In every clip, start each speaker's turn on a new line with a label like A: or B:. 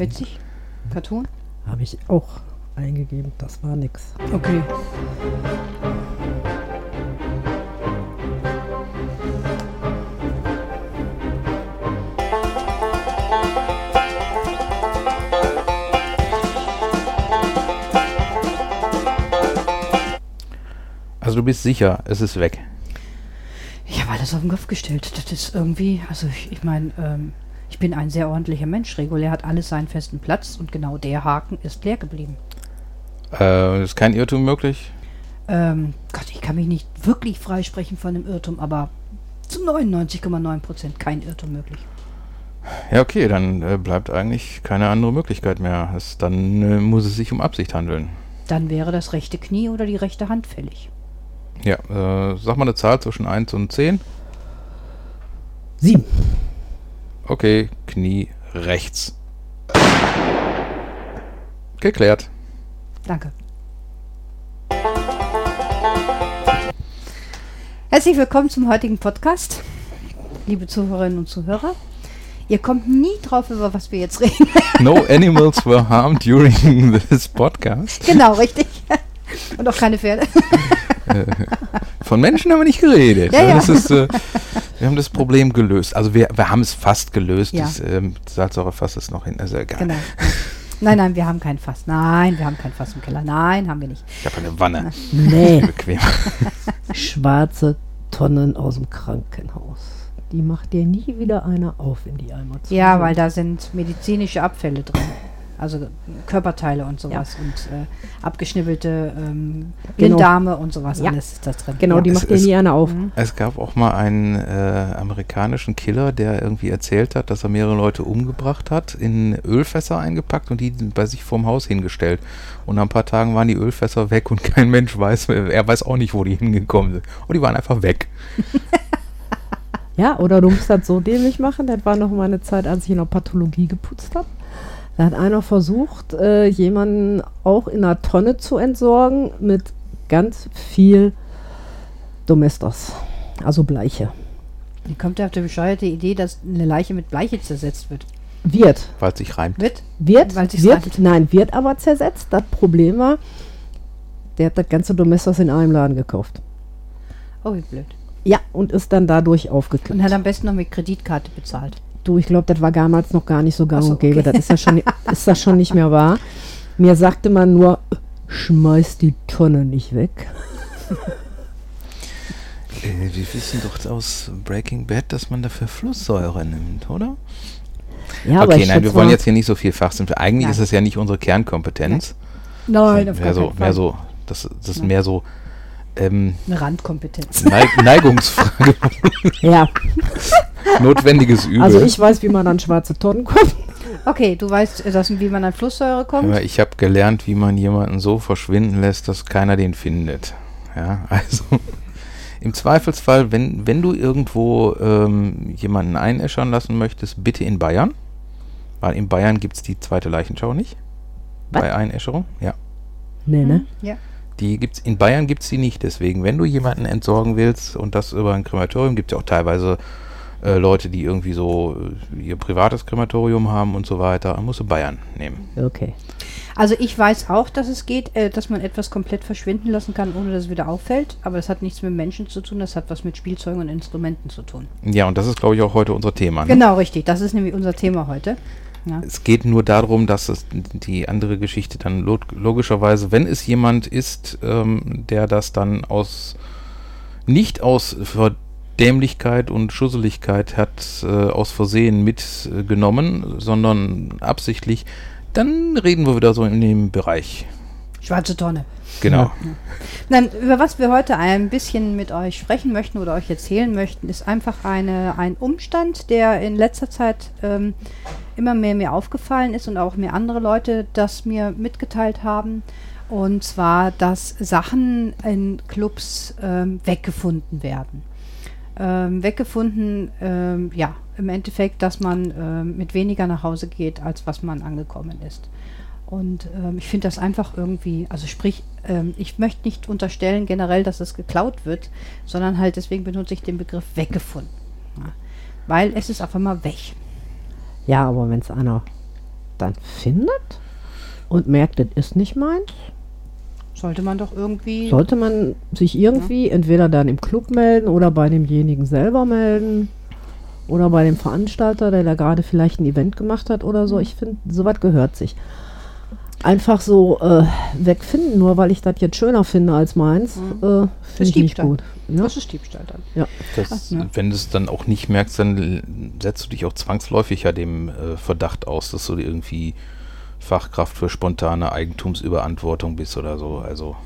A: Witzig? Cartoon?
B: Habe ich auch eingegeben. Das war nix.
A: Okay.
C: Also du bist sicher, es ist weg.
A: Ich habe alles auf den Kopf gestellt. Das ist irgendwie, also ich, ich meine, ähm, bin ein sehr ordentlicher Mensch. Regulär hat alles seinen festen Platz und genau der Haken ist leer geblieben.
C: Äh, ist kein Irrtum möglich?
A: Ähm, Gott, ich kann mich nicht wirklich freisprechen von einem Irrtum, aber zu 99,9 Prozent kein Irrtum möglich.
C: Ja, okay, dann äh, bleibt eigentlich keine andere Möglichkeit mehr. Es, dann äh, muss es sich um Absicht handeln.
A: Dann wäre das rechte Knie oder die rechte Hand fällig.
C: Ja, äh, sag mal eine Zahl zwischen 1 und 10.
B: Sieben.
C: Okay, Knie rechts. Geklärt.
A: Danke. Herzlich willkommen zum heutigen Podcast, liebe Zuhörerinnen und Zuhörer. Ihr kommt nie drauf, über was wir jetzt reden.
C: No animals were harmed during this podcast.
A: genau, richtig. Und auch keine Pferde.
C: Äh, von Menschen haben wir nicht geredet.
A: Ja, ja.
C: Das ist, äh, wir haben das Problem gelöst. Also wir, wir haben es fast gelöst.
A: Ja.
C: Das ähm, Salzsäurefass ist noch hin. Also egal.
A: Genau. Nein, nein, wir haben kein Fass. Nein, wir haben kein Fass im Keller. Nein, haben wir nicht.
C: Ich habe eine Wanne.
B: Nee.
C: Bequem.
B: Schwarze Tonnen aus dem Krankenhaus. Die macht dir nie wieder einer auf in die Eimer. zu
A: Ja, weil da sind medizinische Abfälle drin. Also Körperteile und sowas und äh, abgeschnibbelte ähm,
B: Genau.
A: Blinddarme und sowas.
B: Ja.
A: Alles ist da drin.
B: Genau,
A: ja.
B: die
C: Es
B: macht nie einer auf.
A: Mhm.
C: Es gab auch mal einen äh, amerikanischen Killer, der irgendwie erzählt hat, dass er mehrere Leute umgebracht hat, in Ölfässer eingepackt und die bei sich vorm Haus hingestellt. Und nach ein paar Tagen waren die Ölfässer weg und kein Mensch weiß, er weiß auch nicht, wo die hingekommen sind. Und die waren einfach weg.
B: Ja, oder du musst das so dämlich machen. Das war noch mal eine Zeit, als ich in der Pathologie geputzt habe. Da hat einer versucht, äh, jemanden auch in einer Tonne zu entsorgen mit ganz viel Domestos. Also Bleiche.
A: Wie kommt er auf die bescheuerte Idee, dass eine Leiche mit Bleiche zersetzt wird?
B: Wird.
C: Weil es sich reimt.
A: Wird?
B: Wird,
A: Weil sich's
B: wird,
A: reimt.
B: nein, wird aber zersetzt. Das Problem war, der hat das ganze Domestos in einem Laden gekauft.
A: Oh, wie blöd.
B: Ja, und ist dann dadurch
A: Und
B: aufgekippt.
A: hat am besten noch mit Kreditkarte bezahlt.
B: Du, ich glaube, das war damals noch gar nicht so gang
A: so,
B: und gäbe.
A: okay.
B: Das ist ja schon, ist das schon nicht mehr wahr. Mir sagte man nur, schmeiß die Tonne nicht weg.
C: Äh, wir wissen doch aus Breaking Bad, dass man dafür Flusssäure nimmt, oder?
B: Ja,
C: okay,
B: ich
C: nein, wir wollen jetzt hier nicht so viel Fachsimpel. Eigentlich
A: Nein.
C: ist es ja nicht unsere Kernkompetenz.
A: Nein,
C: mehr so, mehr so, das, das ist
A: Nein.
C: mehr so ähm,
A: Eine Randkompetenz.
C: Neig Neigungsfrage,
B: Ja,
C: notwendiges Übel.
B: also ich weiß, wie man an schwarze Tonnen kommt.
A: Okay, du weißt, dass, wie man an Flusssäure kommt.
C: Aber ich habe gelernt, wie man jemanden so verschwinden lässt, dass keiner den findet. Ja, also im Zweifelsfall, wenn, wenn du irgendwo ähm, jemanden einäschern lassen möchtest, bitte in Bayern. Weil in Bayern gibt es die zweite Leichenschau nicht.
B: Was?
C: Bei Einäscherung, ja.
B: Nee, ne?
A: Ja.
C: Die gibt's, in Bayern gibt es die nicht. Deswegen, wenn du jemanden entsorgen willst und das über ein Krematorium, gibt es ja auch teilweise äh, Leute, die irgendwie so äh, ihr privates Krematorium haben und so weiter, dann musst du Bayern nehmen.
B: Okay.
A: Also ich weiß auch, dass es geht, äh, dass man etwas komplett verschwinden lassen kann, ohne dass es wieder auffällt. Aber das hat nichts mit Menschen zu tun, das hat was mit Spielzeugen und Instrumenten zu tun.
C: Ja, und das ist, glaube ich, auch heute unser Thema. Ne?
A: Genau, richtig. Das ist nämlich unser Thema heute. Ja.
C: Es geht nur darum, dass es die andere Geschichte dann log logischerweise, wenn es jemand ist, ähm, der das dann aus nicht aus Verdämlichkeit und Schusseligkeit hat äh, aus Versehen mitgenommen, sondern absichtlich, dann reden wir wieder so in dem Bereich.
A: Schwarze Tonne.
C: Genau.
A: Nein, über was wir heute ein bisschen mit euch sprechen möchten oder euch erzählen möchten, ist einfach eine, ein Umstand, der in letzter Zeit ähm, immer mehr mir aufgefallen ist und auch mir andere Leute das mir mitgeteilt haben. Und zwar, dass Sachen in Clubs ähm, weggefunden werden. Ähm, weggefunden, ähm, ja, im Endeffekt, dass man ähm, mit weniger nach Hause geht, als was man angekommen ist. Und ähm, ich finde das einfach irgendwie, also sprich, ähm, ich möchte nicht unterstellen generell, dass es geklaut wird, sondern halt deswegen benutze ich den Begriff weggefunden. Ja. Weil es ist auf einmal weg.
B: Ja, aber wenn es einer dann findet und merkt, das ist nicht meins,
A: Sollte man doch irgendwie.
B: sollte man sich irgendwie entweder dann im Club melden oder bei demjenigen selber melden oder bei dem Veranstalter, der da gerade vielleicht ein Event gemacht hat oder so. Ich finde, sowas gehört sich. Einfach so äh, wegfinden, nur weil ich das jetzt schöner finde als meins,
A: Mhm.
B: äh, finde ich nicht gut. Ja?
A: Das ist Diebstahl dann.
B: Ja.
C: Das,
A: Ja.
C: Wenn du es dann auch nicht merkst, dann setzt du dich auch zwangsläufig ja dem äh, Verdacht aus, dass du irgendwie Fachkraft für spontane Eigentumsüberantwortung bist oder so. Also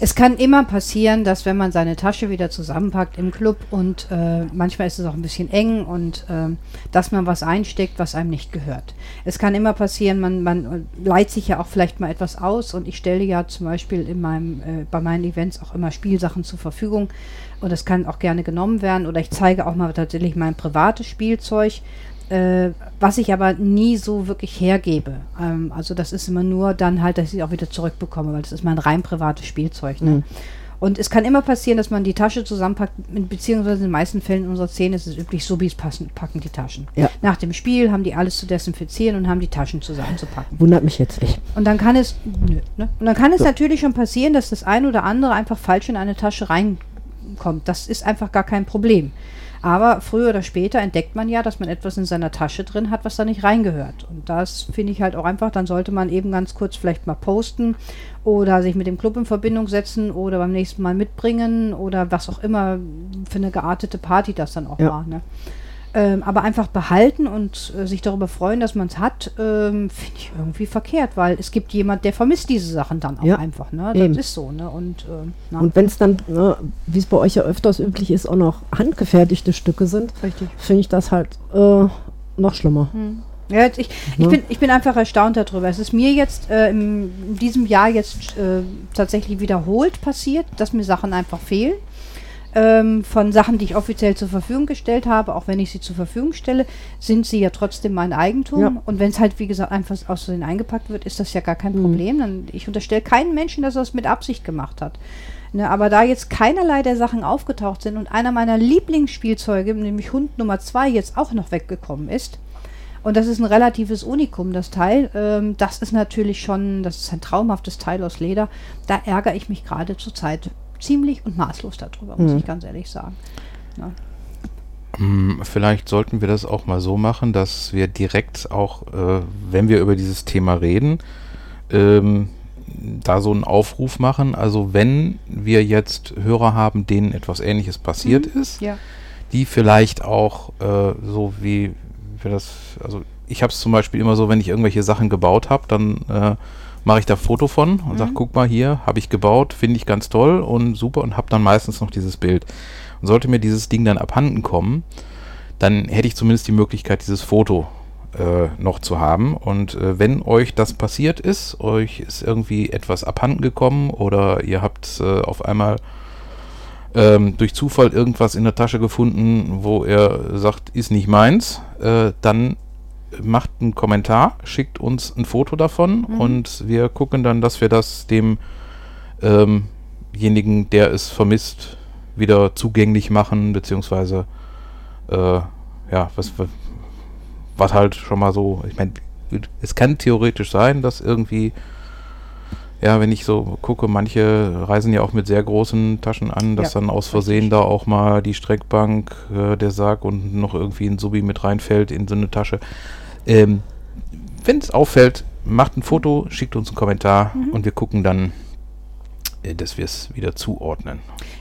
A: Es kann immer passieren, dass wenn man seine Tasche wieder zusammenpackt im Club und äh, manchmal ist es auch ein bisschen eng und ähm, dass man was einsteckt, was einem nicht gehört. Es kann immer passieren, man, man äh, leiht sich ja auch vielleicht mal etwas aus und ich stelle ja zum Beispiel in meinem, äh, bei meinen Events auch immer Spielsachen zur Verfügung und das kann auch gerne genommen werden oder ich zeige auch mal tatsächlich mein privates Spielzeug. Äh, was ich aber nie so wirklich hergebe. Ähm, also das ist immer nur dann halt, dass ich es auch wieder zurückbekomme, weil das ist mein rein privates Spielzeug. Ne?
B: Mhm.
A: Und es kann immer passieren, dass man die Tasche zusammenpackt, beziehungsweise in den meisten Fällen in unserer Szene ist es üblich, Subis passen, packen die Taschen.
B: Ja.
A: Nach dem Spiel haben die alles zu desinfizieren und haben die Taschen zusammenzupacken.
B: Wundert mich jetzt nicht.
A: Und dann kann es, nö, ne? Und dann kann es natürlich schon passieren, dass das ein oder andere einfach falsch in eine Tasche reinkommt. Das ist einfach gar kein Problem. Aber früher oder später entdeckt man ja, dass man etwas in seiner Tasche drin hat, was da nicht reingehört. Und das finde ich halt auch einfach, dann sollte man eben ganz kurz vielleicht mal posten oder sich mit dem Club in Verbindung setzen oder beim nächsten Mal mitbringen oder was auch immer für eine geartete Party das dann auch
B: Ja.
A: war. Ne? Ähm, aber einfach behalten und äh, sich darüber freuen, dass man es hat, ähm, finde ich irgendwie verkehrt, weil es gibt jemand, der vermisst diese Sachen dann auch
B: Ja,
A: einfach. Ne?
B: eben.
A: Das ist so. Ne? Und, ähm,
B: Und wenn es dann, ne, wie es bei euch ja öfters üblich ist, auch noch handgefertigte Stücke sind, finde ich das halt äh, noch schlimmer.
A: Ja, jetzt ich, ich,
B: Ja.
A: bin, ich bin einfach erstaunt darüber. Es ist mir jetzt äh, im, in diesem Jahr jetzt äh, tatsächlich wiederholt passiert, dass mir Sachen einfach fehlen. Ähm, von Sachen, die ich offiziell zur Verfügung gestellt habe, auch wenn ich sie zur Verfügung stelle, sind sie ja trotzdem mein Eigentum.
B: Ja.
A: Und wenn es halt, wie gesagt, einfach aus Versehen eingepackt wird, ist das ja gar kein
B: Mhm.
A: Problem. Dann, ich unterstelle keinen Menschen, dass er es mit Absicht gemacht hat. Ne, aber da jetzt keinerlei der Sachen aufgetaucht sind und einer meiner Lieblingsspielzeuge, nämlich Hund Nummer 2, jetzt auch noch weggekommen ist, und das ist ein relatives Unikum, das Teil. Ähm, das ist natürlich schon, das ist ein traumhaftes Teil aus Leder. Da ärgere ich mich gerade zurzeit ziemlich und maßlos darüber, muss
B: Mhm.
A: ich ganz ehrlich sagen. Ja.
C: Mm, Vielleicht sollten wir das auch mal so machen, dass wir direkt auch, äh, wenn wir über dieses Thema reden, ähm, da so einen Aufruf machen. Also wenn wir jetzt Hörer haben, denen etwas Ähnliches passiert ist,
A: Ja.
C: die vielleicht auch äh, so wie wir das, also ich habe es zum Beispiel immer so, wenn ich irgendwelche Sachen gebaut habe, dann äh, mache ich da Foto von und sage,
A: Mhm.
C: guck mal hier, habe ich gebaut, finde ich ganz toll und super und habe dann meistens noch dieses Bild. Und sollte mir dieses Ding dann abhanden kommen, dann hätte ich zumindest die Möglichkeit, dieses Foto äh, noch zu haben. Und äh, wenn euch das passiert ist, euch ist irgendwie etwas abhanden gekommen oder ihr habt äh, auf einmal ähm, durch Zufall irgendwas in der Tasche gefunden, wo er sagt, ist nicht meins, äh, dann macht einen Kommentar, schickt uns ein Foto davon
A: Mhm.
C: und wir gucken dann, dass wir das dem ähm, demjenigen, der es vermisst, wieder zugänglich machen, beziehungsweise äh, ja, was, was, halt schon mal so, ich meine, es kann theoretisch sein, dass irgendwie, ja, wenn ich so gucke, manche reisen ja auch mit sehr großen Taschen an, dass
A: Ja,
C: dann aus Versehen da auch mal die Streckbank, äh, der Sarg und noch irgendwie ein Subi mit reinfällt in so eine Tasche. Ähm, wenn es auffällt, macht ein Foto, schickt uns einen Kommentar
A: Mhm.
C: und wir gucken dann, äh, dass wir es wieder zuordnen.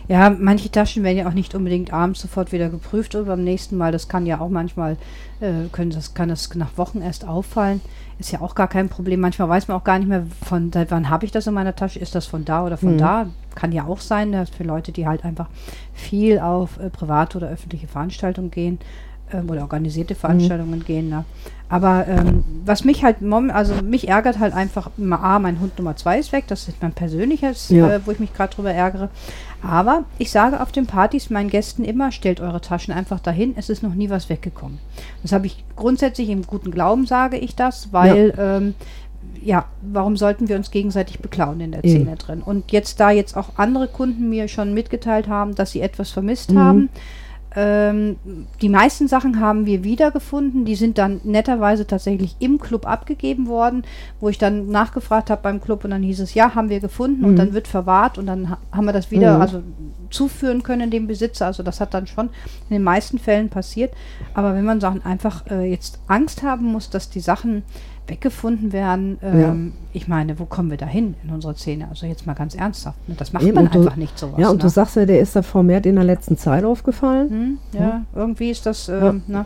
A: Ja, manche Taschen werden ja auch nicht unbedingt abends sofort wieder geprüft oder beim nächsten Mal. Das kann ja auch manchmal, äh, können das, kann das nach Wochen erst auffallen. Ist ja auch gar kein Problem. Manchmal weiß man auch gar nicht mehr, von seit wann habe ich das in meiner Tasche. Ist das von da oder von
B: Mhm.
A: da? Kann ja auch sein, dass für Leute, die halt einfach viel auf äh, private oder öffentliche Veranstaltungen gehen ähm, oder organisierte Veranstaltungen gehen. Ne? Aber ähm, was mich halt mom also mich ärgert halt einfach, A, mein Hund Nummer zwei ist weg, das ist mein persönliches,
B: Ja.
A: äh, wo ich mich gerade drüber ärgere. Aber ich sage auf den Partys meinen Gästen immer, stellt eure Taschen einfach dahin, es ist noch nie was weggekommen. Das habe ich grundsätzlich im guten Glauben, sage ich das, weil ähm, ja, warum sollten wir uns gegenseitig beklauen in der. Szene drin? Und jetzt, da jetzt auch andere Kunden mir schon mitgeteilt haben, dass sie etwas vermisst
B: Mhm.
A: haben, Ähm, die meisten Sachen haben wir wiedergefunden. Die sind dann netterweise tatsächlich im Club abgegeben worden, wo ich dann nachgefragt habe beim Club und dann hieß es, ja, haben wir gefunden und
B: Mhm.
A: dann wird verwahrt und dann ha haben wir das wieder
B: Mhm.
A: also zuführen können dem Besitzer. Also das hat dann schon in den meisten Fällen passiert. Aber wenn man Sachen einfach äh, jetzt Angst haben muss, dass die Sachen weggefunden werden, ähm, ich meine, wo kommen wir da hin in unserer Szene? Also jetzt mal ganz ernsthaft. Ne? Das macht
B: Eben,
A: man
B: du-
A: einfach nicht sowas.
B: Ja, und
A: ne?
B: du sagst ja, der ist da vermehrt in der letzten Zeit aufgefallen.
A: Hm, ja, irgendwie ist das,
B: Ja.
A: ähm, ne?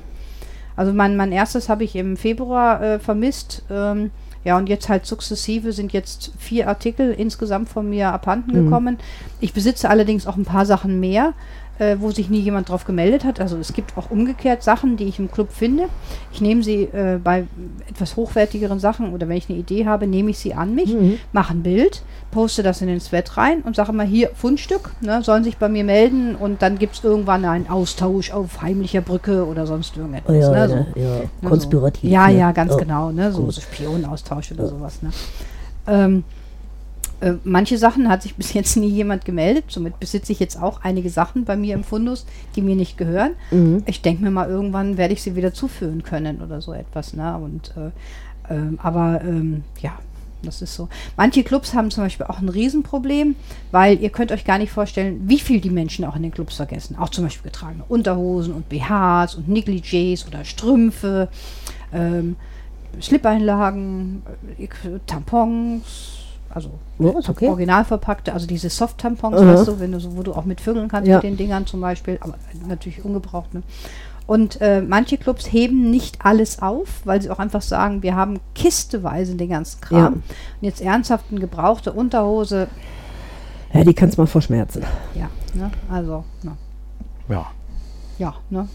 A: Also mein, mein erstes habe ich im Februar äh, vermisst. Ähm, ja, und jetzt halt sukzessive sind jetzt vier Artikel insgesamt von mir abhanden
B: Mhm.
A: gekommen. Ich besitze allerdings auch ein paar Sachen mehr, äh, wo sich nie jemand drauf gemeldet hat. Also es gibt auch umgekehrt Sachen, die ich im Club finde. Ich nehme sie äh, bei etwas hochwertigeren Sachen oder wenn ich eine Idee habe, nehme ich sie an mich,
B: Mhm.
A: mache ein Bild, poste das in den Thread rein und sage mal hier Fundstück, ne, sollen sich bei mir melden und dann gibt es irgendwann einen Austausch auf heimlicher Brücke oder sonst irgendetwas.
D: Oh ja,
A: ne,
D: ja,
A: so.
D: ja,
A: Ne,
D: konspirativ.
A: So. Ja,
D: ne?
A: ja, ganz
D: Ja.
A: genau, ne? So, so Spionenaustausch oder
D: Ja.
A: sowas, ne? Ähm, äh, manche Sachen hat sich bis jetzt nie jemand gemeldet, somit besitze ich jetzt auch einige Sachen bei mir im Fundus, die mir nicht gehören.
B: Mhm.
A: Ich denke mir mal, irgendwann werde ich sie wieder zuführen können oder so etwas, ne? Und äh, ähm, aber ähm, ja, das ist so. Manche Clubs haben zum Beispiel auch ein Riesenproblem, weil ihr könnt euch gar nicht vorstellen, wie viel die Menschen auch in den Clubs vergessen. Auch zum Beispiel getragene Unterhosen und BHs und Negligés oder Strümpfe, ähm, Slip-Einlagen, äh, Tampons, also
B: Ja, ist okay.
A: original verpackte, also diese Soft-Tampons,
B: Aha.
A: weißt du, wenn du so, wo du auch mit vögeln kannst
B: Ja.
A: mit den Dingern zum Beispiel, aber natürlich ungebraucht, ne? Und äh, manche Clubs heben nicht alles auf, weil sie auch einfach sagen, wir haben kisteweise den ganzen Kram.
B: Ja.
A: Und jetzt ernsthaft eine gebrauchte Unterhose,
B: Ja, die kannst mal verschmerzen.
A: ja, ne? Also, ne?
C: Ja.
A: ja, ne?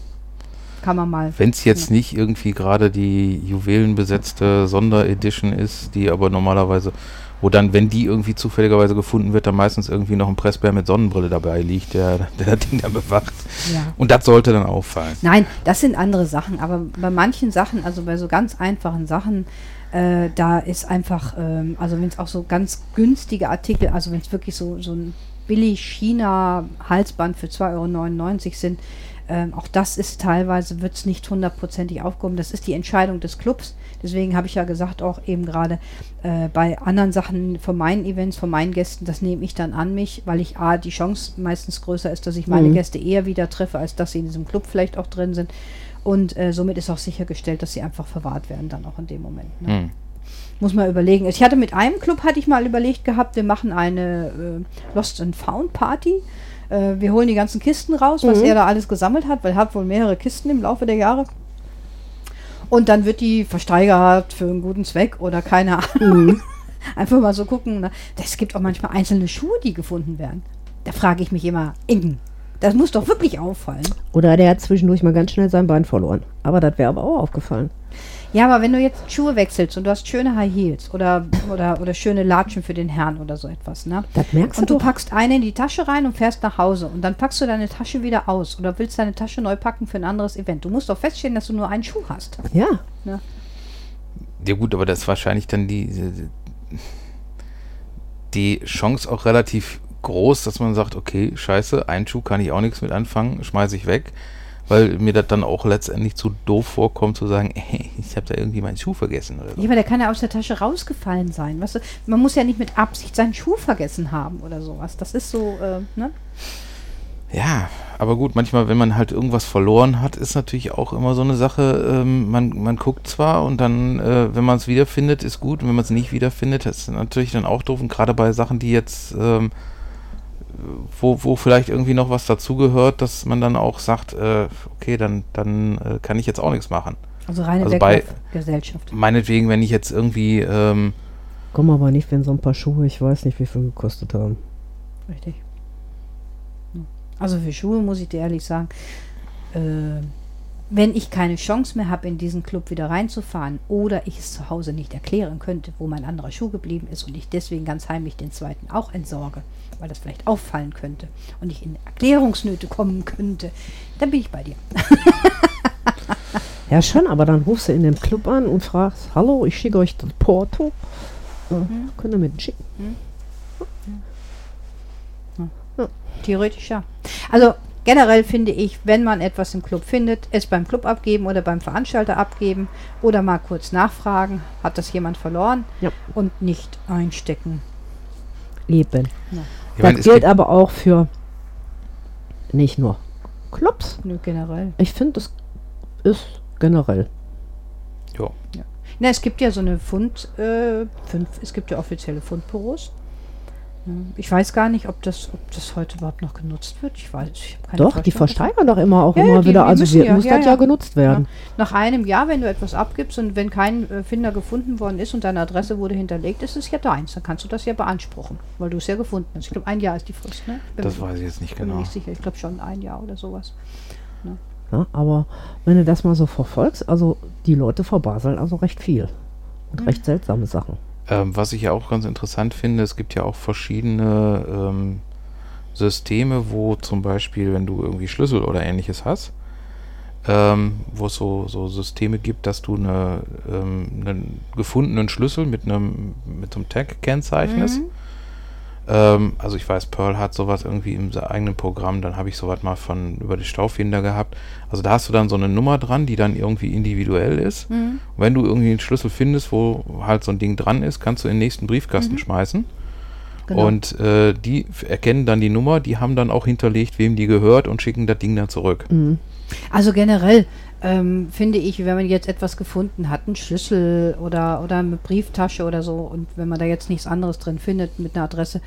A: Kann man mal.
C: Wenn es jetzt nicht irgendwie gerade die juwelenbesetzte Sonderedition ist, die aber normalerweise, wo dann, wenn die irgendwie zufälligerweise gefunden wird, dann meistens irgendwie noch ein Pressbär mit Sonnenbrille dabei liegt, der, der das Ding dann bewacht.
A: Ja.
C: Und das sollte dann auffallen.
A: Nein, das sind andere Sachen, aber bei manchen Sachen, also bei so ganz einfachen Sachen, äh, da ist einfach, ähm, also wenn es auch so ganz günstige Artikel, also wenn es wirklich so, so ein billig China-Halsband für 2,99 Euro sind, ähm, auch das ist teilweise, wird es nicht hundertprozentig aufgehoben. Das ist die Entscheidung des Clubs. Deswegen habe ich ja gesagt, auch eben gerade äh, bei anderen Sachen von meinen Events, von meinen Gästen, das nehme ich dann an mich, weil ich A, die Chance meistens größer ist, dass ich meine
B: Mhm.
A: Gäste eher wieder treffe, als dass sie in diesem Club vielleicht auch drin sind. Und äh, somit ist auch sichergestellt, dass sie einfach verwahrt werden dann auch in dem Moment. Ne?
C: Hm.
A: Muss man überlegen. Ich hatte mit einem Club, hatte ich mal überlegt gehabt, wir machen eine äh, Lost and Found Party. Äh, wir holen die ganzen Kisten raus, was
B: Mhm.
A: er da alles gesammelt hat, weil er hat wohl mehrere Kisten im Laufe der Jahre. Und dann wird die versteigert für einen guten Zweck oder keine Ahnung.
B: Mhm.
A: Einfach mal so gucken. Ne? Es gibt auch manchmal einzelne Schuhe, die gefunden werden. Da frage ich mich immer, Ingen, das muss doch wirklich auffallen.
B: Oder der hat zwischendurch mal ganz schnell sein Bein verloren. Aber das wäre aber auch aufgefallen.
A: Ja, aber wenn du jetzt Schuhe wechselst und du hast schöne High Heels oder, oder, oder schöne Latschen für den Herrn oder so etwas, ne?
B: Das merkst
A: Und
B: du
A: du
B: doch.
A: packst eine in die Tasche rein und fährst nach Hause und dann packst du deine Tasche wieder aus oder willst deine Tasche neu packen für ein anderes Event. Du musst doch feststellen, dass du nur einen Schuh hast.
B: Ja.
C: Ja gut, aber das ist wahrscheinlich dann die, die Chance auch relativ groß, dass man sagt, okay, scheiße, ein Schuh kann ich auch nichts mit anfangen, schmeiße ich weg, weil mir das dann auch letztendlich zu doof vorkommt zu sagen, ey, ich habe da irgendwie meinen Schuh vergessen oder so.
A: Ja, aber der kann ja aus der Tasche rausgefallen sein. Weißt du? Man muss ja nicht mit Absicht seinen Schuh vergessen haben oder sowas. Das ist so, äh, ne?
C: Ja, aber gut, manchmal, wenn man halt irgendwas verloren hat, ist natürlich auch immer so eine Sache, ähm, man, man guckt zwar und dann, äh, wenn man es wiederfindet, ist gut, und wenn man es nicht wiederfindet, ist natürlich dann auch doof und gerade bei Sachen, die jetzt, ähm, wo, wo vielleicht irgendwie noch was dazugehört, dass man dann auch sagt, äh, okay, dann, dann äh, kann ich jetzt auch nichts machen.
A: Also reine
C: Also bei-
A: Gesellschaft.
C: Meinetwegen, wenn ich jetzt irgendwie, ähm,
B: Komm aber nicht, wenn so ein paar Schuhe, ich weiß nicht, wie viel gekostet haben.
A: Richtig. Also für Schuhe muss ich dir ehrlich sagen, äh, wenn ich keine Chance mehr habe, in diesen Club wieder reinzufahren oder ich es zu Hause nicht erklären könnte, wo mein anderer Schuh geblieben ist und ich deswegen ganz heimlich den zweiten auch entsorge, weil das vielleicht auffallen könnte und ich in Erklärungsnöte kommen könnte, dann bin ich bei dir.
B: Ja, schon, aber dann rufst du in dem Club an und fragst, hallo, ich schicke euch das Porto. Ja,
A: Mhm.
B: Könnt ihr mit schicken?
A: Theoretisch ja. Also generell finde ich, wenn man etwas im Club findet, es beim Club abgeben oder beim Veranstalter abgeben oder mal kurz nachfragen, hat das jemand verloren
B: Ja.
A: und nicht einstecken.
B: Eben.
C: Ich
B: Das
C: meine,
B: gilt aber auch für nicht nur Clubs.
A: Nö, generell.
B: Ich finde, das ist generell.
C: ja.
A: Na, es gibt ja so eine Fund, äh, fünf, es gibt ja offizielle Fundbüros. Ja, Ich weiß gar nicht, ob das, ob das heute überhaupt noch genutzt wird. Ich weiß, ich habe keine
B: Doch, die versteigern doch immer auch
A: Ja,
B: immer
A: die-
B: wieder.
A: die
B: Also
A: müssen
B: wir,
A: ja,
B: muss
A: ja,
B: das ja,
A: ja.
B: genutzt werden.
A: Nach einem Jahr, wenn du etwas abgibst und wenn kein äh, Finder gefunden worden ist und deine Adresse wurde hinterlegt, ist es ja deins. Dann kannst du das ja beanspruchen, weil du es ja gefunden hast. Ich glaube, ein Jahr ist die Frist, ne? Bin
C: Das weiß ich jetzt nicht
A: bin mir
C: genau.
A: nicht sicher. Ich glaube schon ein Jahr oder sowas.
B: Ja, aber wenn du das mal so verfolgst, also die Leute verbaseln also recht viel. Und
A: Mhm.
B: recht seltsame Sachen.
C: Ähm, was ich ja auch ganz interessant finde, es gibt ja auch verschiedene ähm, Systeme, wo zum Beispiel, wenn du irgendwie Schlüssel oder ähnliches hast, ähm, wo es so, so Systeme gibt, dass du eine, ähm, einen gefundenen Schlüssel mit einem mit einem Tag kennzeichnest.
A: Mhm.
C: Ähm, also ich weiß, Pearl hat sowas irgendwie im eigenen Programm, dann habe ich sowas mal von über die Staufinder gehabt. Also da hast du dann so eine Nummer dran, die dann irgendwie individuell ist.
A: Mhm.
C: Wenn du irgendwie einen Schlüssel findest, wo halt so ein Ding dran ist, kannst du in den nächsten Briefkasten schmeißen.
A: Genau.
C: Und äh, die erkennen dann die Nummer, die haben dann auch hinterlegt, wem die gehört und schicken das Ding dann zurück.
B: Mhm.
A: Also generell ähm, finde ich, wenn man jetzt etwas gefunden hat, einen Schlüssel oder, oder eine Brieftasche oder so, und wenn man da jetzt nichts anderes drin findet mit einer Adresse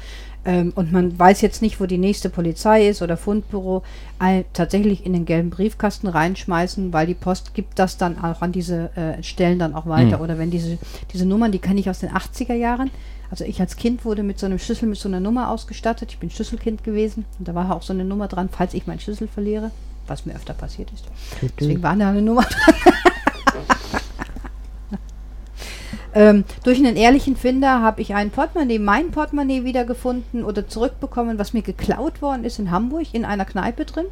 A: ähm, und man weiß jetzt nicht, wo die nächste Polizei ist oder Fundbüro, all, tatsächlich in den gelben Briefkasten reinschmeißen, weil die Post gibt das dann auch an diese äh, Stellen dann auch weiter.
C: Mhm.
A: Oder wenn diese, diese Nummern, die kenne ich aus den 80er Jahren. Also ich als Kind wurde mit so einem Schlüssel mit so einer Nummer ausgestattet. Ich bin Schlüsselkind gewesen und da war auch so eine Nummer dran, falls ich meinen Schlüssel verliere, was mir öfter passiert ist. Deswegen war da eine Nummer dran. ähm, durch einen ehrlichen Finder habe ich ein Portemonnaie, mein Portemonnaie wiedergefunden oder zurückbekommen, was mir geklaut worden ist in Hamburg in einer Kneipe drin.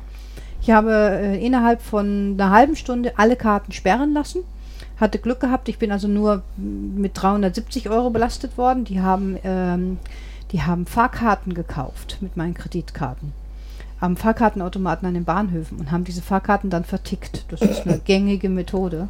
A: Ich habe äh, innerhalb von einer halben Stunde alle Karten sperren lassen. Hatte Glück gehabt, ich bin also nur mit 370 Euro belastet worden. Die haben, ähm, die haben Fahrkarten gekauft mit meinen Kreditkarten am Fahrkartenautomaten an den Bahnhöfen und haben diese Fahrkarten dann vertickt. Das ist eine gängige Methode.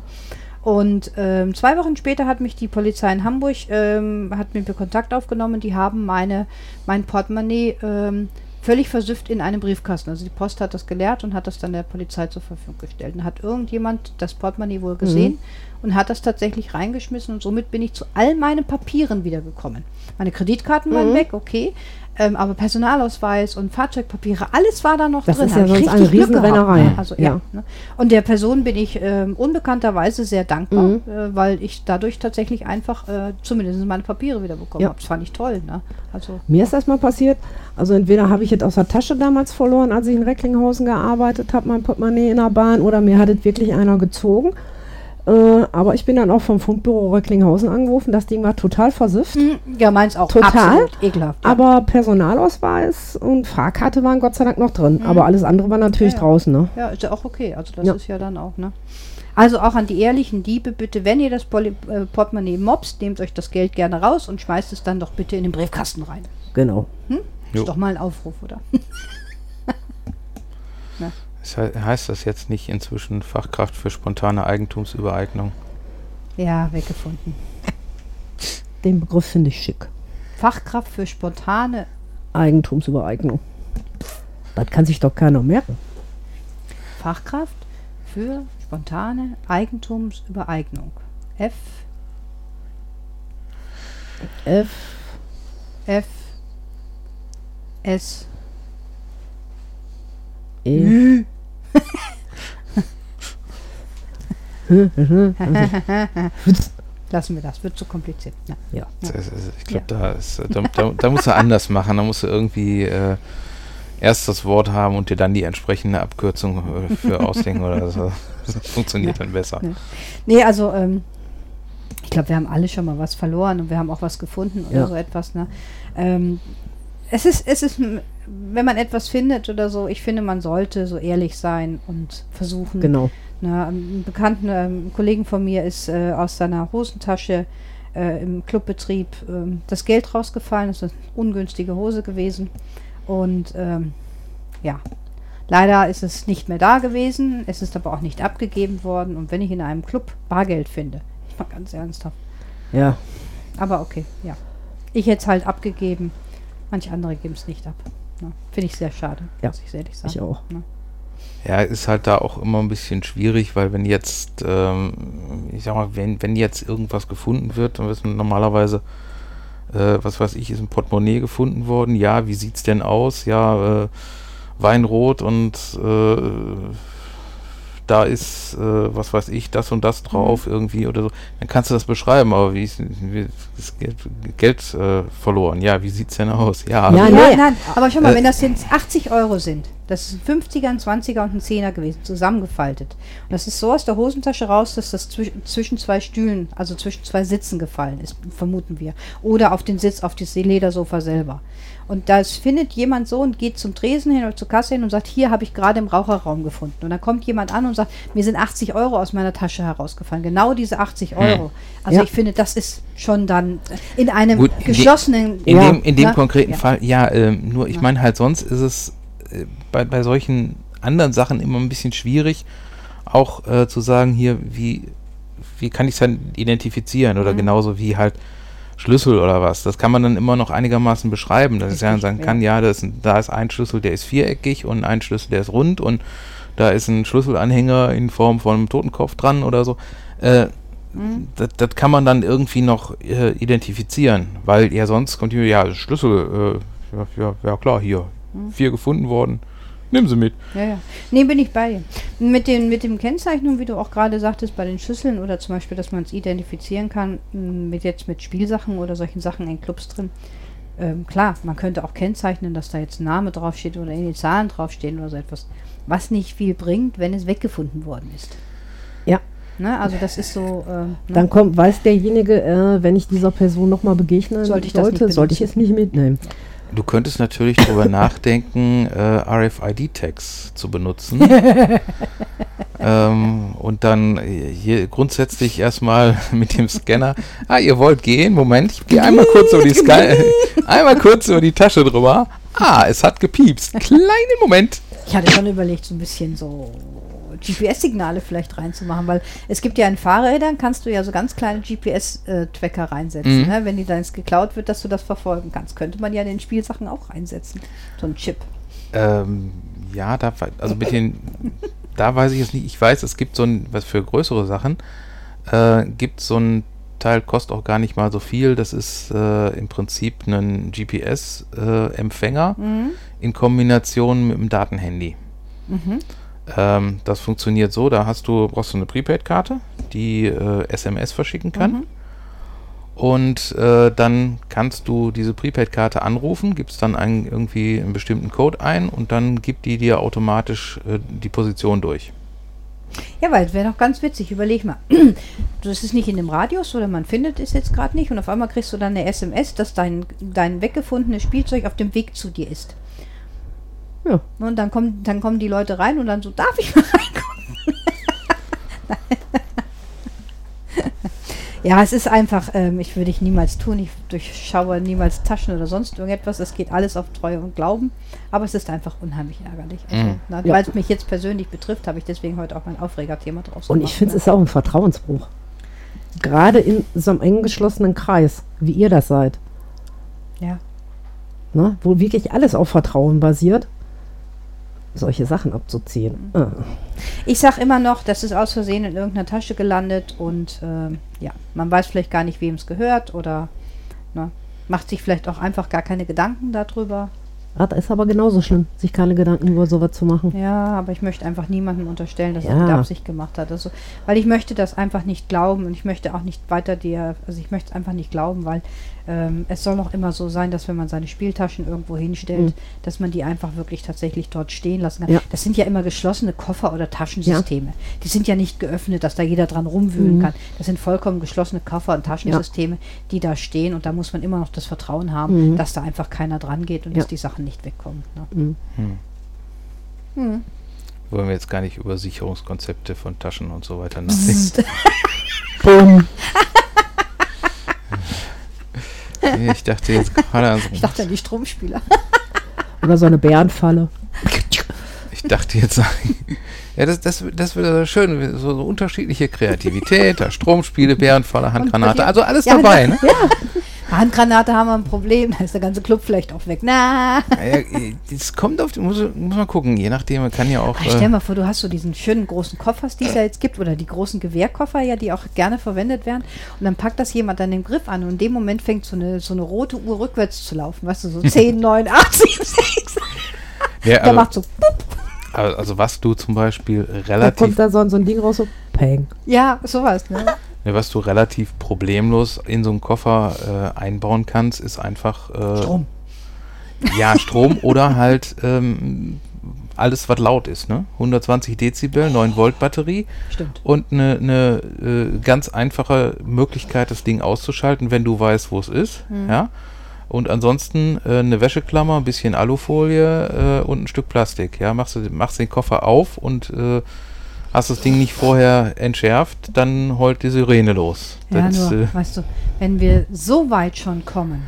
A: Und ähm, zwei Wochen später hat mich die Polizei in Hamburg, ähm, hat mit mir Kontakt aufgenommen. Die haben meine, mein Portemonnaie ähm, völlig versüfft in einem Briefkasten. Also die Post hat das geleert und hat das dann der Polizei zur Verfügung gestellt. Und hat irgendjemand das Portemonnaie wohl gesehen und hat das tatsächlich reingeschmissen und somit bin ich zu all meinen Papieren wiedergekommen. Meine Kreditkarten waren
B: Mhm.
A: weg, okay. Ähm, aber Personalausweis und Fahrzeugpapiere, alles war da noch
B: Das
A: drin.
B: ist ja sonst eine Riesenrennerei.
A: ne? Also, ja.
B: Ja.
A: ne? Und der Person bin ich ähm, unbekannterweise sehr dankbar,
B: Mhm.
A: äh, weil ich dadurch tatsächlich einfach äh, zumindest meine Papiere wieder bekommen
B: Ja.
A: habe. Das fand ich toll. Ne? Also,
B: Mir ist das mal passiert. Also entweder habe ich es aus der Tasche damals verloren, als ich in Recklinghausen gearbeitet habe, mein Portemonnaie in der Bahn, oder mir hat es wirklich einer gezogen. Äh, aber ich bin dann auch vom Fundbüro Recklinghausen angerufen. Das Ding war total versifft.
A: mm, ja, meins auch.
B: Total.
A: Absolut ekelhaft. ja.
B: Aber Personalausweis und Fahrkarte waren Gott sei Dank noch drin. Aber alles andere war natürlich
A: Mhm. Ja, ja.
B: draußen. Ne?
A: Ja, ist ja auch okay. Also das
B: Ja.
A: ist ja dann auch, ne? Also auch an die ehrlichen Diebe bitte, wenn ihr das Poli äh, Portemonnaie mobst, nehmt euch das Geld gerne raus und schmeißt es dann doch bitte in den Briefkasten rein.
B: Genau.
C: Jo.
A: Ist doch mal ein Aufruf, oder?
C: He heißt das jetzt nicht inzwischen Fachkraft für spontane Eigentumsübereignung?
A: ja, weggefunden.
B: Den Begriff finde ich schick.
A: Fachkraft für spontane
B: Eigentumsübereignung. Das kann sich doch keiner merken.
A: Fachkraft für spontane Eigentumsübereignung. F,
B: F.
A: F, S.
B: E.
A: Lassen wir das, wird zu kompliziert. Ja.
B: ja.
C: Ich glaube, da, ist, da, da, da musst du anders machen. Da musst du irgendwie äh, erst das Wort haben und dir dann die entsprechende Abkürzung äh, für ausdenken oder so. Das funktioniert dann besser.
A: Ja. Nee, also ähm, ich glaube, wir haben alle schon mal was verloren und wir haben auch was gefunden oder
B: Ja.
A: so etwas. Ne? Ähm, es ist, es ist, wenn man etwas findet oder so, ich finde, man sollte so ehrlich sein und versuchen.
B: Genau.
A: Ne, ein bekannten ähm, Kollegen von mir ist äh, aus seiner Hosentasche äh, im Clubbetrieb ähm, das Geld rausgefallen. Das ist eine ungünstige Hose gewesen. Und ähm, ja, Leider ist es nicht mehr da gewesen, es ist aber auch nicht abgegeben worden. Und wenn ich in einem Club Bargeld finde, ich mal ganz ernsthaft.
B: Ja.
A: Aber okay, ja. Ich hätte es halt abgegeben, manche andere geben es nicht ab. Ne? Finde ich sehr schade,
B: Ja,
A: muss ich ehrlich sagen.
B: Ich auch.
A: Ne?
C: Ja, ist halt da auch immer ein bisschen schwierig, weil wenn jetzt, ähm, ich sag mal, wenn, wenn jetzt irgendwas gefunden wird, dann wissen normalerweise, äh, was weiß ich, ist ein Portemonnaie gefunden worden. Ja, wie sieht's denn aus? Ja, äh, Weinrot und äh, da ist, äh, was weiß ich, das und das drauf irgendwie oder so. Dann kannst du das beschreiben, aber wie ist, wie ist Geld, Geld äh, verloren? Ja, wie sieht's denn aus? Ja,
B: Ja,
C: also-
B: nee.
A: nein, aber schau mal,
C: Äh,
A: wenn das jetzt 80 Euro sind, das ist ein 50er, ein 20er und ein 10er gewesen, zusammengefaltet. Und das ist so aus der Hosentasche raus, dass das zwisch zwischen zwei Stühlen, also zwischen zwei Sitzen gefallen ist, vermuten wir. Oder auf den Sitz, auf das Ledersofa selber. Und das findet jemand so und geht zum Tresen hin oder zur Kasse hin und sagt, hier habe ich gerade im Raucherraum gefunden. Und dann kommt jemand an und sagt, mir sind 80 Euro aus meiner Tasche herausgefallen. Genau diese 80 Euro. Also
B: Ja.
A: ich finde, das ist schon dann in einem
C: Gut,
A: geschlossenen...
C: In
B: Ja.
C: dem, in dem
A: Na,
C: konkreten
A: ja.
C: Fall, ja, ähm, nur ich meine halt, sonst ist es äh, bei, bei solchen anderen Sachen immer ein bisschen schwierig, auch äh, zu sagen, hier, wie, wie kann ich es dann identifizieren oder
A: Mhm.
C: genauso wie halt Schlüssel oder was. Das kann man dann immer noch einigermaßen beschreiben, dass ich
A: Richtig,
C: sagen kann, ja, das ist, da ist ein Schlüssel, der ist viereckig und ein Schlüssel, der ist rund und da ist ein Schlüsselanhänger in Form von einem Totenkopf dran oder so. Äh,
A: Mhm.
C: das, kann man dann irgendwie noch äh, identifizieren, weil ja sonst kommt hier, ja, Schlüssel, äh, ja, ja, ja klar, hier,
A: Mhm.
C: vier gefunden worden, nimm sie mit.
A: Ja, ja. Nee, bin ich bei dir. Mit, den, mit dem Kennzeichnung, wie du auch gerade sagtest, bei den Schlüsseln oder zum Beispiel, dass man es identifizieren kann, m, mit jetzt mit Spielsachen oder solchen Sachen in Clubs drin. Ähm, klar, man könnte auch kennzeichnen, dass da jetzt ein Name draufsteht oder Initialen draufstehen oder so etwas. Was nicht viel bringt, wenn es weggefunden worden ist.
B: Ja.
A: Ne? Also das ist so. Ähm, ne?
B: Dann kommt, weiß derjenige, äh, wenn ich dieser Person nochmal begegnen
A: Sollte ich das
B: sollte,
A: nicht
B: sollte ich es nicht mitnehmen.
C: Du könntest natürlich darüber nachdenken, äh, RFID-Tags zu benutzen. ähm, und dann hier grundsätzlich erstmal mit dem Scanner. Ah, ihr wollt gehen? Moment, ich gehe einmal kurz über die Sky einmal kurz über die Tasche drüber. Ah, es hat gepiepst. Kleinen Moment.
A: Ich hatte schon überlegt, so ein bisschen so GPS-Signale vielleicht reinzumachen, weil es gibt ja in Fahrrädern, kannst du ja so ganz kleine GPS-Tracker reinsetzen.
C: Mhm.
A: Ne? Wenn die dann jetzt geklaut wird, dass du das verfolgen kannst. Könnte man ja in den Spielsachen auch reinsetzen. So ein Chip.
C: Ähm, ja, da, also mit den, da weiß ich es nicht. Ich weiß, es gibt so ein, was für größere Sachen, äh, gibt so ein Teil, kostet auch gar nicht mal so viel. Das ist äh, im Prinzip ein GPS-Empfänger
A: Mhm.
C: in Kombination mit einem Datenhandy.
A: Mhm.
C: Ähm, das funktioniert so, da hast du, brauchst du eine Prepaid-Karte, die äh, SMS verschicken kann.
A: Mhm.
C: Und äh, dann kannst du diese Prepaid-Karte anrufen, gibst dann einen, irgendwie einen bestimmten Code ein und dann gibt die dir automatisch äh, die Position durch.
A: Ja, weil es wäre doch ganz witzig. Überleg mal. Das ist nicht in dem Radius oder man findet es jetzt gerade nicht und auf einmal kriegst du dann eine SMS, dass dein, dein weggefundenes Spielzeug auf dem Weg zu dir ist.
B: Ja.
A: Und dann kommen, dann kommen die Leute rein und dann so, darf ich mal reinkommen? ja, es ist einfach, ähm, ich würde ich niemals tun. Ich durchschaue niemals Taschen oder sonst irgendetwas. Es geht alles auf Treue und Glauben. Aber es ist einfach unheimlich ärgerlich. Also,
C: Mhm.
A: na,
B: Ja.
A: Weil es mich jetzt persönlich betrifft, habe ich deswegen heute auch mein Aufregerthema draus
B: Und ich finde, es ist auch ein Vertrauensbruch. Gerade in so einem eng geschlossenen Kreis, wie ihr das seid,
A: Ja.
B: ne? wo wirklich alles auf Vertrauen basiert, solche Sachen abzuziehen.
A: Mhm.
B: Ah.
A: Ich sag immer noch, das ist aus Versehen in irgendeiner Tasche gelandet und ähm, ja, man weiß vielleicht gar nicht, wem es gehört oder ne, macht sich vielleicht auch einfach gar keine Gedanken darüber.
B: Das ist aber genauso schlimm, sich keine Gedanken über sowas zu machen.
A: Ja, aber ich möchte einfach niemandem unterstellen, dass er
B: Ja.
A: mit Absicht gemacht hat. Also, weil ich möchte das einfach nicht glauben und ich möchte auch nicht weiter dir, also ich möchte es einfach nicht glauben, weil ähm, es soll auch immer so sein, dass wenn man seine Spieltaschen irgendwo hinstellt,
B: Mhm.
A: dass man die einfach wirklich tatsächlich dort stehen lassen kann.
B: Ja.
A: Das sind ja immer geschlossene Koffer oder Taschensysteme. Die sind ja nicht geöffnet, dass da jeder dran rumwühlen
B: Mhm.
A: kann. Das sind vollkommen geschlossene Koffer und Taschensysteme, die da stehen und da muss man immer noch das Vertrauen haben,
B: Mhm.
A: dass da einfach keiner dran geht und
B: Ja.
A: dass die Sachen nicht wegkommen. Ne?
B: Mhm.
C: Hm.
A: Mhm.
C: Wollen wir jetzt gar nicht über Sicherungskonzepte von Taschen und so weiter nachdenken.
B: Bumm.
C: Ich dachte jetzt gerade an so,
A: Ich dachte an die Stromspieler.
B: Oder so eine Bärenfalle.
C: ich dachte jetzt, ja, das, das, das wird schön, so, so unterschiedliche Kreativität, da Stromspiele, Bärenfalle, Handgranate, also alles
A: Ja,
C: dabei,
A: da-
C: ne?
A: Handgranate haben wir ein Problem, da ist der ganze Club vielleicht auch weg. Na,
C: Ja, das kommt auf, die- muss, muss man gucken, je nachdem, man kann ja auch.
A: stell
C: Äh,
A: mal vor, du hast so diesen schönen großen Koffer, die es ja jetzt gibt, oder die großen Gewehrkoffer ja, die auch gerne verwendet werden. Und dann packt das jemand an den Griff an und in dem Moment fängt so eine, so eine rote Uhr rückwärts zu laufen. Weißt du, so 10, 9, 8, 7, 6.
C: ja,
A: Der
C: also,
A: macht so, pup.
C: also also was du zum Beispiel
B: Da
C: relativ
B: kommt da so, so ein Ding raus, so Peng.
A: ja, sowas. Ne?
C: Ne, was du relativ problemlos in so einen Koffer äh, einbauen kannst, ist einfach äh,
A: Strom.
C: Ja, Strom oder halt ähm, alles, was laut ist. Ne? 120 Dezibel, 9 Volt Batterie
A: Stimmt.
C: und eine ne, äh, ganz einfache Möglichkeit, das Ding auszuschalten, wenn du weißt, wo es ist. Ja? Und ansonsten äh, eine Wäscheklammer, ein bisschen Alufolie äh, und ein Stück Plastik. Ja? Machst, du, machst den Koffer auf und äh, hast das Ding nicht vorher entschärft, dann heult die Sirene los.
A: Ja,
C: Das,
A: nur,
C: äh,
A: weißt du, wenn wir so weit schon kommen,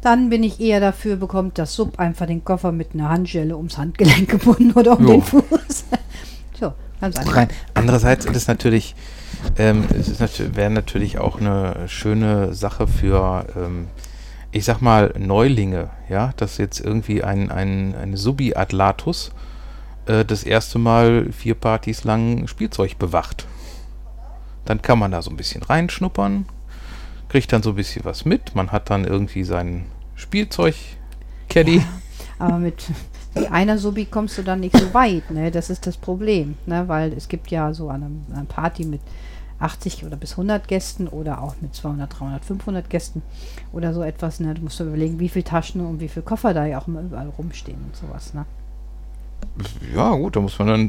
A: dann bin ich eher dafür, bekommt das Sub einfach den Koffer mit einer Handschelle ums Handgelenk gebunden oder um
C: Jo.
A: den Fuß. so, ganz einfach.
C: Andererseits ist es natürlich, ähm, es ist natürlich, wäre natürlich auch eine schöne Sache für, ähm, ich sag mal, Neulinge, ja, dass jetzt irgendwie ein, ein, eine Subi-Atlatus äh, das erste Mal vier Partys lang Spielzeug bewacht. Dann kann man da so ein bisschen reinschnuppern, kriegt dann so ein bisschen was mit. Man hat dann irgendwie sein Spielzeug-Caddy.
A: Aber mit einer Subi kommst du dann nicht so weit, ne? Das ist das Problem, ne? Weil es gibt ja so eine, eine Party mit 80 oder bis 100 Gästen oder auch mit 200, 300, 500 Gästen oder so etwas, ne? Du musst überlegen, wie viele Taschen und wie viele Koffer da ja auch immer überall rumstehen und sowas, ne?
C: Ja, gut, da muss man dann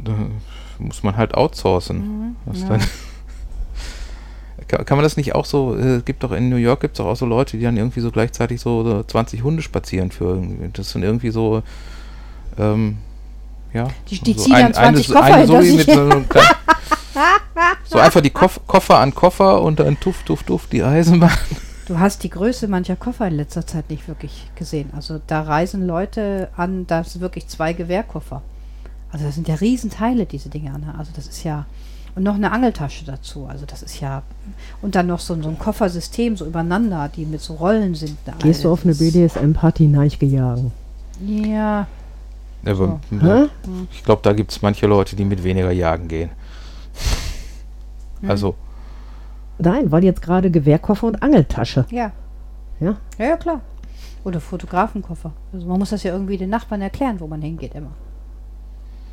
C: äh, muss man halt outsourcen.
A: Mhm, ja.
C: kann, kann man das nicht auch so, äh, es gibt doch in New York gibt es auch so Leute, die dann irgendwie so gleichzeitig so, so 20 Hunde spazieren irgendwie. Das sind irgendwie so ähm, ja.
A: Die- die
C: so
A: ziehen dann 20
C: so-
A: Koffer hinter
C: Soli mit so, einem kleinen- so einfach die Koff Koffer an Koffer und dann tuff, tuff, tuff die Eisenbahn.
A: Du hast die Größe mancher Koffer in letzter Zeit nicht wirklich gesehen. Also da reisen Leute an, da sind wirklich zwei Gewehrkoffer. Also das sind ja Riesenteile, diese Dinger. Ne? Also das ist ja. Und noch eine Angeltasche dazu. Also das ist ja. Und dann noch so, so ein Koffersystem so übereinander, die mit so Rollen sind. da
B: Gehst du
A: alle.
B: auf eine BDSM-Party nachgejagen?
A: Ja.
C: Aber,
B: Hä?
C: Ich glaube, da gibt es manche Leute, die mit weniger jagen gehen.
A: Hm.
C: Also,
B: Nein, weil jetzt gerade Gewehrkoffer und Angeltasche.
A: Ja.
B: Ja?
A: Ja, ja, klar. Oder Fotografenkoffer. Also man muss das ja irgendwie den Nachbarn erklären, wo man hingeht immer.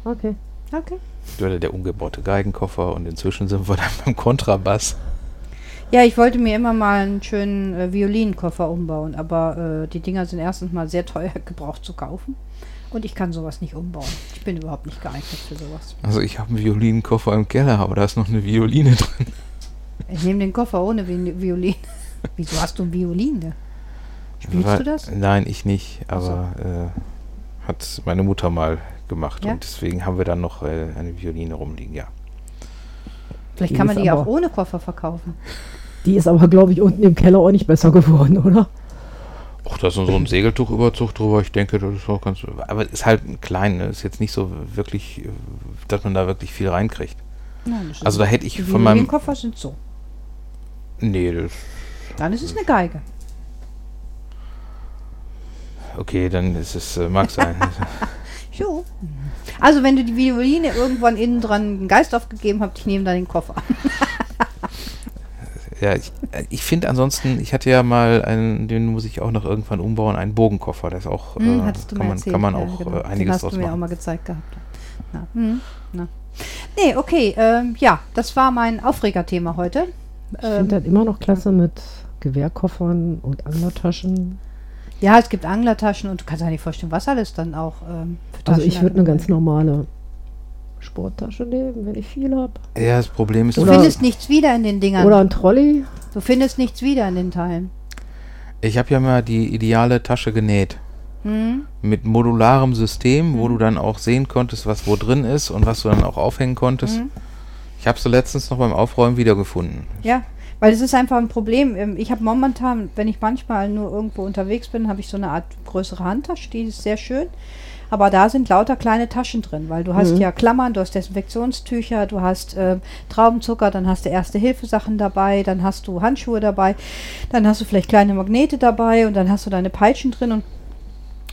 B: Okay.
A: Okay.
C: oder der umgebaute Geigenkoffer und inzwischen sind wir dann beim Kontrabass.
A: Ja, ich wollte mir immer mal einen schönen äh, Violinenkoffer umbauen, aber äh, die Dinger sind erstens mal sehr teuer gebraucht zu kaufen. Und ich kann sowas nicht umbauen. Ich bin überhaupt nicht geeignet für sowas.
C: Also ich habe einen Violinenkoffer im Keller, aber da ist noch eine Violine drin.
A: Ich nehme den Koffer ohne Vi Violine. Wieso hast du ein Violine? Spielst
C: Weil-
A: du das?
C: Nein, ich nicht, aber äh, hat meine Mutter mal gemacht
A: Ja?
C: und deswegen haben wir dann noch äh, eine Violine rumliegen, ja.
A: Vielleicht
B: Die
A: kann man die auch ohne Koffer verkaufen.
B: Die ist aber, glaube ich, unten im Keller auch nicht besser geworden, oder?
C: Ach, da ist so ein Segeltuchüberzug drüber, ich denke, das ist auch ganz. Aber ist halt ein klein, ne? ist jetzt nicht so wirklich, äh, dass man da wirklich viel reinkriegt.
A: Nein, das
C: Also da hätte ich
A: die
C: von meinem.
A: Violinenkoffer sind so.
C: Nee, das.
A: Dann ist es eine Geige.
C: Okay, dann ist es, äh, mag sein.
A: Jo. Also wenn du die Violine irgendwann innen dran einen Geist aufgegeben habt, ich nehme da den Koffer.
C: Ja, ich, äh, ich finde ansonsten, ich hatte ja mal einen, den muss ich auch noch irgendwann umbauen, einen Bogenkoffer. Das ist auch,
A: Hm,
C: äh, kann, man,
A: erzählt.
C: kann man
A: Ja,
C: auch
A: genau.
C: äh,
A: Den
C: einiges
A: hast
C: draus
A: du mir auch mal gezeigt gehabt. Na. Hm, na. Nee, okay. Ähm, ja, das war mein Aufregerthema heute.
B: Ich
A: Ähm,
B: finde das immer noch klasse mit Gewehrkoffern und Anglertaschen.
A: ja, es gibt Anglertaschen und du kannst dir nicht vorstellen, was alles dann auch ähm, für
B: Also
A: Taschen
B: ich würde eine ganz normale Sporttasche nehmen, wenn ich viel habe.
C: Ja, das Problem ist,
A: Du
B: Oder-
A: findest nichts wieder in den Dingern.
B: Oder ein Trolley.
A: Du findest nichts wieder in den Teilen.
C: ich habe ja mal die ideale Tasche genäht.
A: Hm?
C: Mit modularem System, wo du dann auch sehen konntest, was wo drin ist und was du dann auch aufhängen konntest.
A: Mhm.
C: Ich habe sie letztens noch beim Aufräumen wiedergefunden.
A: Ja, weil es ist einfach ein Problem. Ähm, Ich habe momentan, wenn ich manchmal nur irgendwo unterwegs bin, habe ich so eine Art größere Handtasche, die ist sehr schön. Aber da sind lauter kleine Taschen drin, weil du hast
B: Mhm.
A: ja Klammern, du hast Desinfektionstücher, du hast äh, Traubenzucker, dann hast du Erste-Hilfe-Sachen dabei, dann hast du Handschuhe dabei, dann hast du vielleicht kleine Magnete dabei und dann hast du deine Peitschen drin und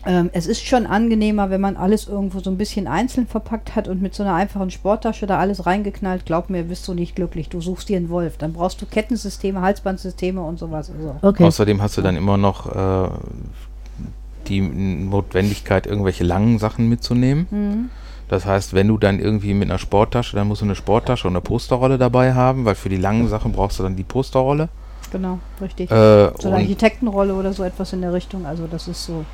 A: ähm, es ist schon angenehmer, wenn man alles irgendwo so ein bisschen einzeln verpackt hat und mit so einer einfachen Sporttasche da alles reingeknallt. Glaub mir, bist du nicht glücklich. Du suchst dir einen Wolf. Dann brauchst du Kettensysteme, Halsbandsysteme und sowas. Also.
B: Okay.
C: Außerdem hast du dann immer noch äh, die Notwendigkeit, irgendwelche langen Sachen mitzunehmen.
A: Mhm.
C: Das heißt, wenn du dann irgendwie mit einer Sporttasche, dann musst du eine Sporttasche und eine Posterrolle dabei haben, weil für die langen Sachen brauchst du dann die Posterrolle.
A: Genau, richtig.
C: Äh,
A: so eine Architektenrolle oder so etwas in der Richtung. Also das ist so.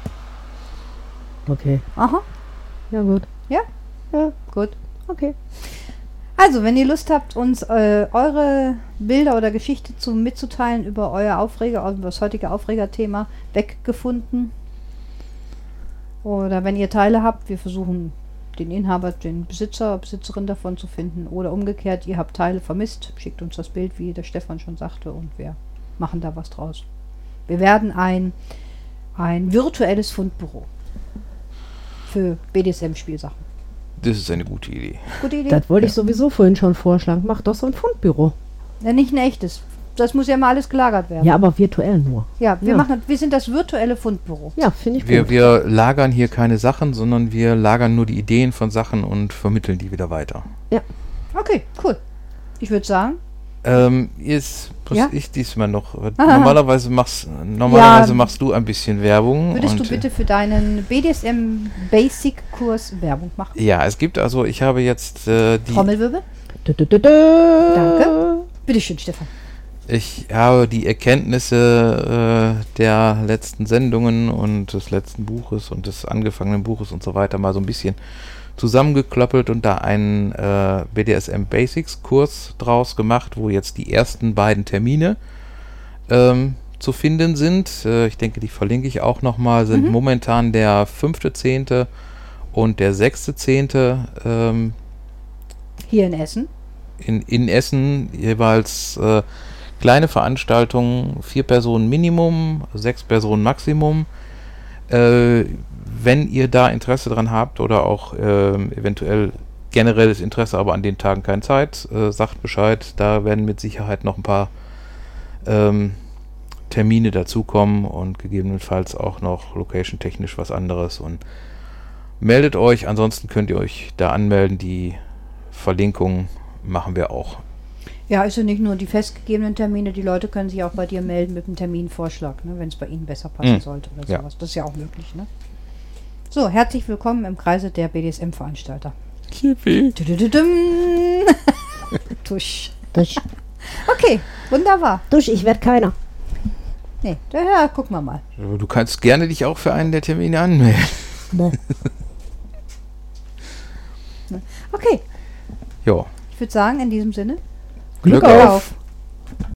B: Okay.
A: Aha,
B: Ja, gut.
A: gut.
B: Okay.
A: Also, wenn ihr Lust habt, uns äh, eure Bilder oder Geschichte zu, mitzuteilen über euer Aufreger, über das heutige Aufregerthema, weggefunden. Oder wenn ihr Teile habt, wir versuchen den Inhaber, den Besitzer, Besitzerin davon zu finden. Oder umgekehrt, ihr habt Teile vermisst, schickt uns das Bild, wie der Stefan schon sagte, und wir machen da was draus. Wir werden ein, ein virtuelles Fundbüro für BDSM-Spielsachen.
C: das ist eine gute Idee.
A: Gute Idee?
B: Das wollte ich sowieso vorhin schon vorschlagen. Mach doch so ein Fundbüro.
A: Ja, nicht ein echtes. Das muss ja mal alles gelagert werden.
B: Ja, aber virtuell nur.
A: Ja, wir
B: Ja.
A: machen, wir sind das virtuelle Fundbüro.
B: Ja, finde ich
C: Wir,
B: gut.
C: wir lagern hier keine Sachen, sondern wir lagern nur die Ideen von Sachen und vermitteln die wieder weiter.
A: Okay, cool. Ich würde sagen,
C: Ähm, jetzt muss
A: Ja?
C: ich diesmal noch.
A: Aha.
C: Normalerweise machst, normalerweise
A: Ja.
C: machst du ein bisschen Werbung.
A: würdest du bitte für deinen BDSM Basic Kurs Werbung machen?
C: Ja, es gibt also, ich habe jetzt äh, die.
A: Trommelwirbel?
B: Dö, dö, dö.
A: Danke. Bitteschön, Stefan.
C: Ich habe die Erkenntnisse äh, der letzten Sendungen und des letzten Buches und des angefangenen Buches und so weiter mal so ein bisschen zusammengeklöppelt und da einen äh, BDSM Basics Kurs draus gemacht, wo jetzt die ersten beiden Termine ähm, zu finden sind. Äh, ich denke, die verlinke ich auch nochmal, sind
A: Mhm.
C: momentan der 5.10. und der 6.10. Ähm,
A: Hier in Essen.
C: in, in Essen jeweils äh, kleine Veranstaltungen, vier Personen Minimum, sechs Personen Maximum. Äh, wenn ihr da Interesse dran habt oder auch ähm, eventuell generelles Interesse, aber an den Tagen keine Zeit, äh, sagt Bescheid. Da werden mit Sicherheit noch ein paar ähm, Termine dazukommen und gegebenenfalls auch noch location-technisch was anderes. Und meldet euch, ansonsten könnt ihr euch da anmelden. Die Verlinkung machen wir auch.
A: Ja, ist ja nicht nur die festgegebenen Termine, die Leute können sich auch bei dir melden mit einem Terminvorschlag, ne, wenn es bei ihnen besser passen
C: Mhm.
A: sollte oder
C: Ja.
A: sowas. Das ist ja auch möglich, ne? So, herzlich willkommen im Kreise der BDSM-Veranstalter. Tüdüdüdüm. Tusch.
B: Dusch,
A: Okay, wunderbar.
B: Dusch, ich werde keiner.
A: Nee, ja, gucken wir mal.
C: Du kannst gerne dich auch für einen der Termine anmelden.
B: Ne.
A: Okay,
C: Ja,
A: ich würde sagen, in diesem Sinne,
C: Glück
B: Glück auf.
A: auf.